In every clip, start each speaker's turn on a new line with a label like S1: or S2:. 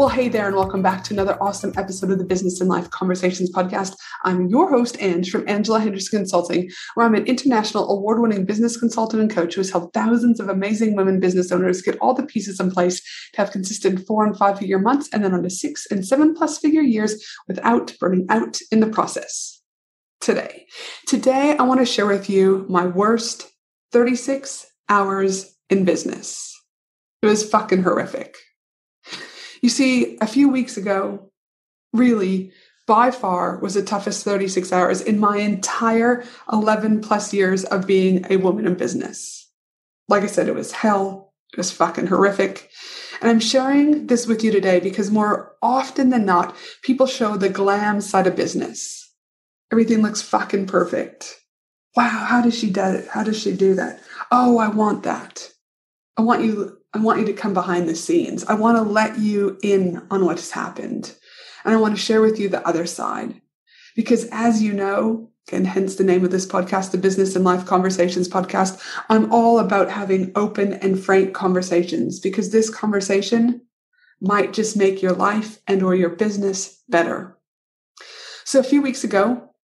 S1: Well, hey there, and welcome back to another awesome episode of the Business and Life Conversations podcast. I'm your host, Ange, from Angela Henderson Consulting, where I'm an international award winning business consultant and coach who has helped thousands of amazing women business owners get all the pieces in place to have consistent four and five figure months and then on to six and seven plus figure years without burning out in the process. Today, today I want to share with you my worst 36 hours in business. It was fucking horrific. You see, a few weeks ago, really, by far was the toughest 36 hours in my entire 11 plus years of being a woman in business. Like I said, it was hell. It was fucking horrific. And I'm sharing this with you today because more often than not, people show the glam side of business. Everything looks fucking perfect. Wow, how does she do it? How does she do that? Oh, I want that. I want you I want you to come behind the scenes. I want to let you in on what has happened. And I want to share with you the other side. Because as you know, and hence the name of this podcast, the Business and Life Conversations podcast, I'm all about having open and frank conversations because this conversation might just make your life and or your business better. So a few weeks ago,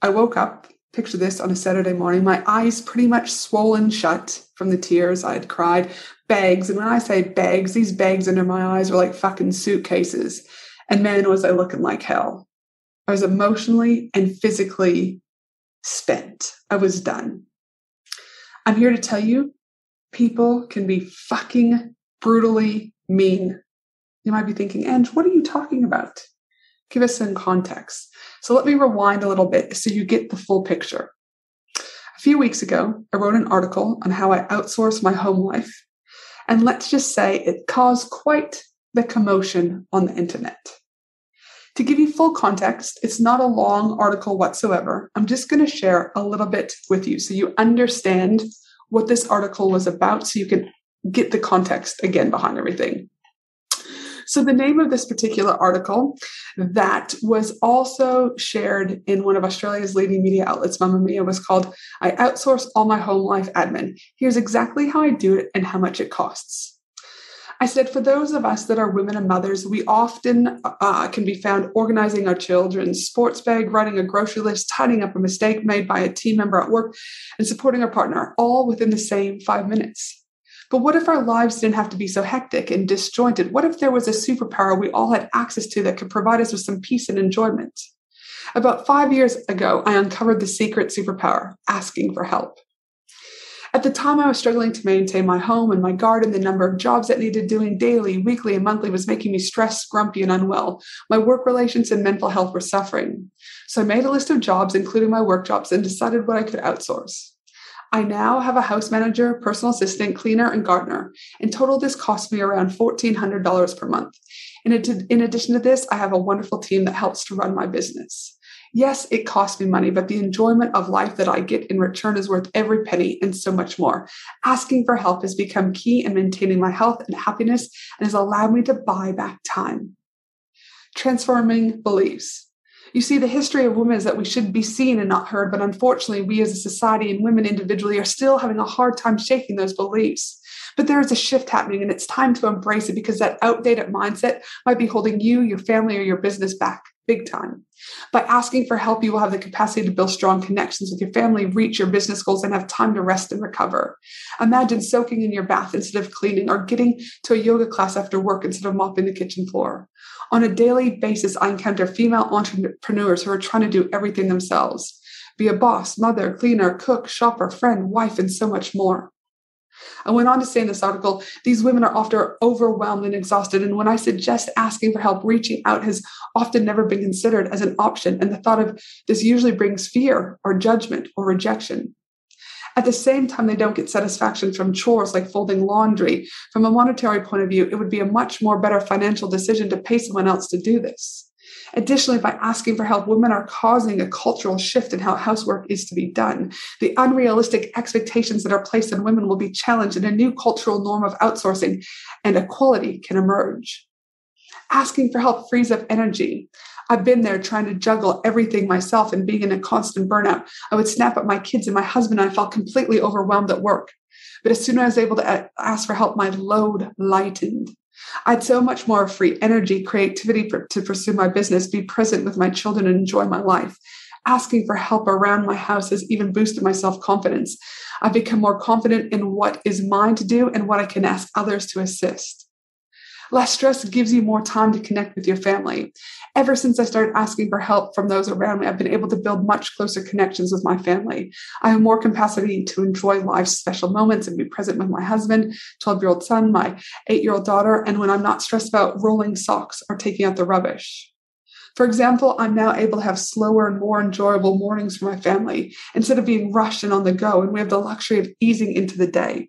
S1: I woke up picture this on a Saturday morning, my eyes pretty much swollen shut from the tears I had cried, bags. And when I say bags, these bags under my eyes were like fucking suitcases. And man, was I looking like hell. I was emotionally and physically spent. I was done. I'm here to tell you people can be fucking brutally mean. You might be thinking, Ange, what are you talking about? Give us some context. So let me rewind a little bit so you get the full picture. A few weeks ago, I wrote an article on how I outsource my home life. And let's just say it caused quite the commotion on the internet. To give you full context, it's not a long article whatsoever. I'm just going to share a little bit with you so you understand what this article was about so you can get the context again behind everything. So, the name of this particular article that was also shared in one of Australia's leading media outlets, Mamamia, was called I Outsource All My Home Life Admin. Here's exactly how I do it and how much it costs. I said, for those of us that are women and mothers, we often uh, can be found organizing our children's sports bag, writing a grocery list, tidying up a mistake made by a team member at work, and supporting our partner, all within the same five minutes. But what if our lives didn't have to be so hectic and disjointed? What if there was a superpower we all had access to that could provide us with some peace and enjoyment? About five years ago, I uncovered the secret superpower asking for help. At the time, I was struggling to maintain my home and my garden. The number of jobs that needed doing daily, weekly, and monthly was making me stressed, grumpy, and unwell. My work relations and mental health were suffering. So I made a list of jobs, including my work jobs, and decided what I could outsource. I now have a house manager, personal assistant, cleaner, and gardener. In total, this costs me around $1,400 per month. In, ad- in addition to this, I have a wonderful team that helps to run my business. Yes, it costs me money, but the enjoyment of life that I get in return is worth every penny and so much more. Asking for help has become key in maintaining my health and happiness and has allowed me to buy back time. Transforming beliefs. You see, the history of women is that we should be seen and not heard, but unfortunately, we as a society and women individually are still having a hard time shaking those beliefs. But there is a shift happening, and it's time to embrace it because that outdated mindset might be holding you, your family, or your business back big time. By asking for help, you will have the capacity to build strong connections with your family, reach your business goals, and have time to rest and recover. Imagine soaking in your bath instead of cleaning, or getting to a yoga class after work instead of mopping the kitchen floor. On a daily basis, I encounter female entrepreneurs who are trying to do everything themselves be a boss, mother, cleaner, cook, shopper, friend, wife, and so much more. I went on to say in this article, these women are often overwhelmed and exhausted. And when I suggest asking for help, reaching out has often never been considered as an option. And the thought of this usually brings fear or judgment or rejection. At the same time, they don't get satisfaction from chores like folding laundry. From a monetary point of view, it would be a much more better financial decision to pay someone else to do this. Additionally, by asking for help, women are causing a cultural shift in how housework is to be done. The unrealistic expectations that are placed on women will be challenged, and a new cultural norm of outsourcing and equality can emerge. Asking for help frees up energy. I've been there trying to juggle everything myself and being in a constant burnout. I would snap at my kids and my husband, and I felt completely overwhelmed at work. But as soon as I was able to ask for help, my load lightened. I had so much more free energy, creativity to pursue my business, be present with my children, and enjoy my life. Asking for help around my house has even boosted my self confidence. I've become more confident in what is mine to do and what I can ask others to assist. Less stress gives you more time to connect with your family. Ever since I started asking for help from those around me, I've been able to build much closer connections with my family. I have more capacity to enjoy life's special moments and be present with my husband, 12 year old son, my eight year old daughter, and when I'm not stressed about rolling socks or taking out the rubbish. For example, I'm now able to have slower and more enjoyable mornings for my family instead of being rushed and on the go, and we have the luxury of easing into the day.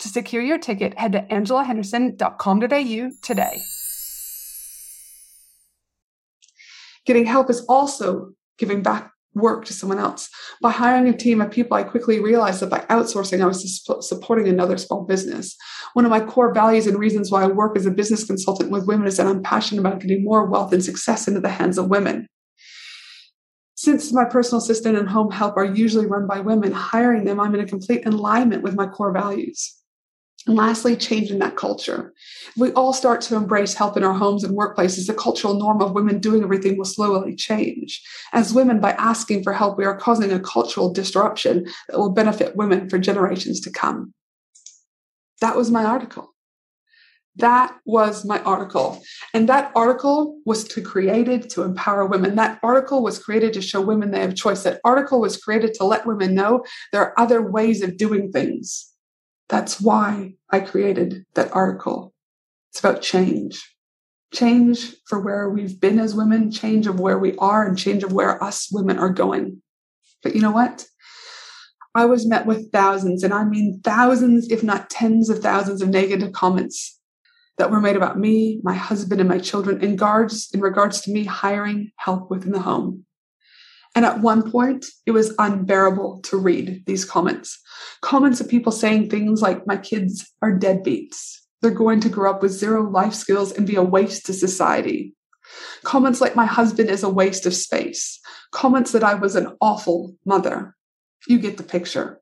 S1: To secure your ticket, head to angelahenderson.com.au today. Getting help is also giving back work to someone else. By hiring a team of people, I quickly realized that by outsourcing, I was supporting another small business. One of my core values and reasons why I work as a business consultant with women is that I'm passionate about getting more wealth and success into the hands of women. Since my personal assistant and home help are usually run by women, hiring them, I'm in a complete alignment with my core values. And lastly, changing that culture. If we all start to embrace help in our homes and workplaces, the cultural norm of women doing everything will slowly change. As women, by asking for help, we are causing a cultural disruption that will benefit women for generations to come. That was my article. That was my article. And that article was to created to empower women. That article was created to show women they have choice. That article was created to let women know there are other ways of doing things that's why I created that article. It's about change. Change for where we've been as women, change of where we are, and change of where us women are going. But you know what? I was met with thousands, and I mean thousands, if not tens of thousands of negative comments that were made about me, my husband, and my children in regards, in regards to me hiring help within the home. And at one point, it was unbearable to read these comments. Comments of people saying things like, My kids are deadbeats. They're going to grow up with zero life skills and be a waste to society. Comments like, My husband is a waste of space. Comments that I was an awful mother. You get the picture.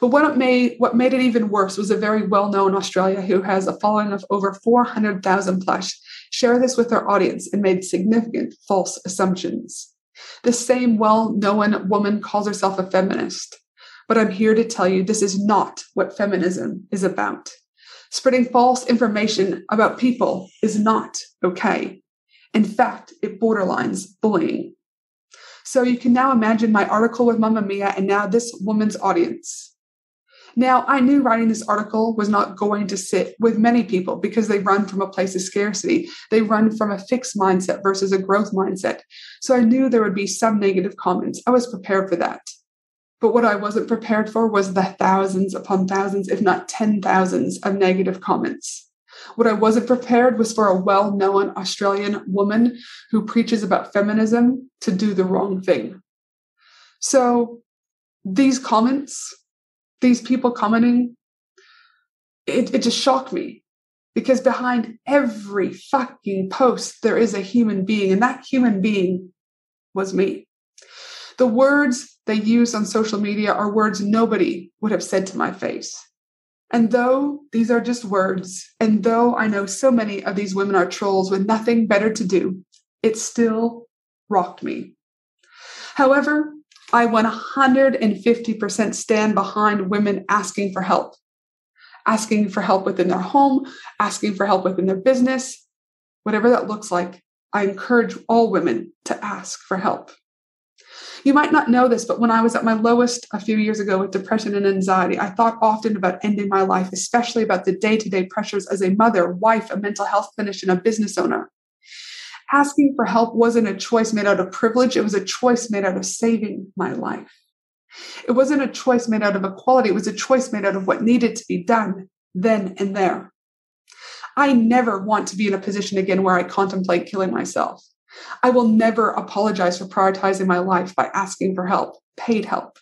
S1: But what made what made it even worse was a very well-known Australia who has a following of over 400,000 plus share this with their audience and made significant false assumptions. The same well known woman calls herself a feminist. But I'm here to tell you this is not what feminism is about. Spreading false information about people is not okay. In fact, it borderlines bullying. So you can now imagine my article with Mamamia and now this woman's audience. Now, I knew writing this article was not going to sit with many people because they run from a place of scarcity. They run from a fixed mindset versus a growth mindset. So I knew there would be some negative comments. I was prepared for that. But what I wasn't prepared for was the thousands upon thousands, if not ten thousands, of negative comments. What I wasn't prepared was for a well known Australian woman who preaches about feminism to do the wrong thing. So these comments these people commenting, it, it just shocked me because behind every fucking post, there is a human being, and that human being was me. The words they use on social media are words nobody would have said to my face. And though these are just words, and though I know so many of these women are trolls with nothing better to do, it still rocked me. However, I 150% stand behind women asking for help, asking for help within their home, asking for help within their business, whatever that looks like. I encourage all women to ask for help. You might not know this, but when I was at my lowest a few years ago with depression and anxiety, I thought often about ending my life, especially about the day to day pressures as a mother, wife, a mental health clinician, a business owner. Asking for help wasn't a choice made out of privilege, it was a choice made out of saving my life. It wasn't a choice made out of equality, it was a choice made out of what needed to be done then and there. I never want to be in a position again where I contemplate killing myself. I will never apologize for prioritizing my life by asking for help, paid help.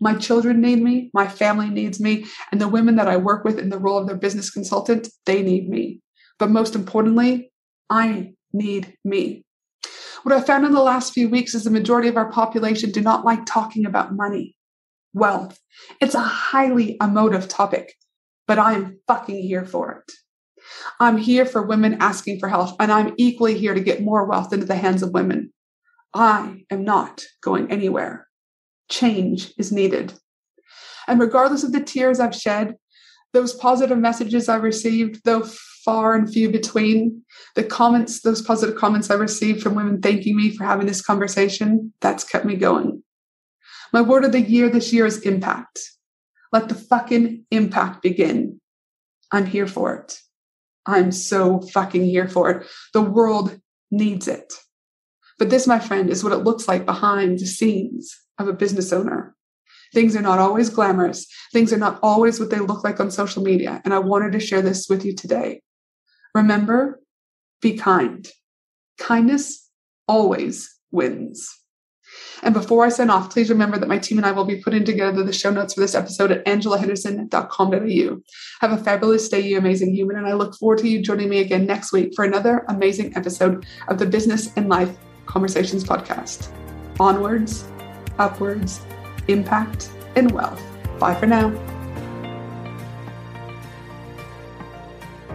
S1: My children need me, my family needs me, and the women that I work with in the role of their business consultant, they need me. But most importantly, I need me. What I found in the last few weeks is the majority of our population do not like talking about money, wealth. It's a highly emotive topic, but I'm fucking here for it. I'm here for women asking for help, and I'm equally here to get more wealth into the hands of women. I am not going anywhere. Change is needed. And regardless of the tears I've shed, those positive messages I received, though far and few between, the comments, those positive comments I received from women thanking me for having this conversation, that's kept me going. My word of the year this year is impact. Let the fucking impact begin. I'm here for it. I'm so fucking here for it. The world needs it. But this, my friend, is what it looks like behind the scenes of a business owner. Things are not always glamorous. Things are not always what they look like on social media. And I wanted to share this with you today. Remember, be kind. Kindness always wins. And before I sign off, please remember that my team and I will be putting together the show notes for this episode at angelahenderson.com.au. Have a fabulous day, you amazing human, and I look forward to you joining me again next week for another amazing episode of the Business and Life Conversations podcast. Onwards, upwards, impact, and wealth. Bye for now.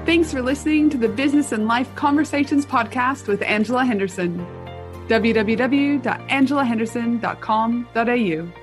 S1: Thanks for listening to the Business and Life Conversations podcast with Angela Henderson www.angelahenderson.com.au.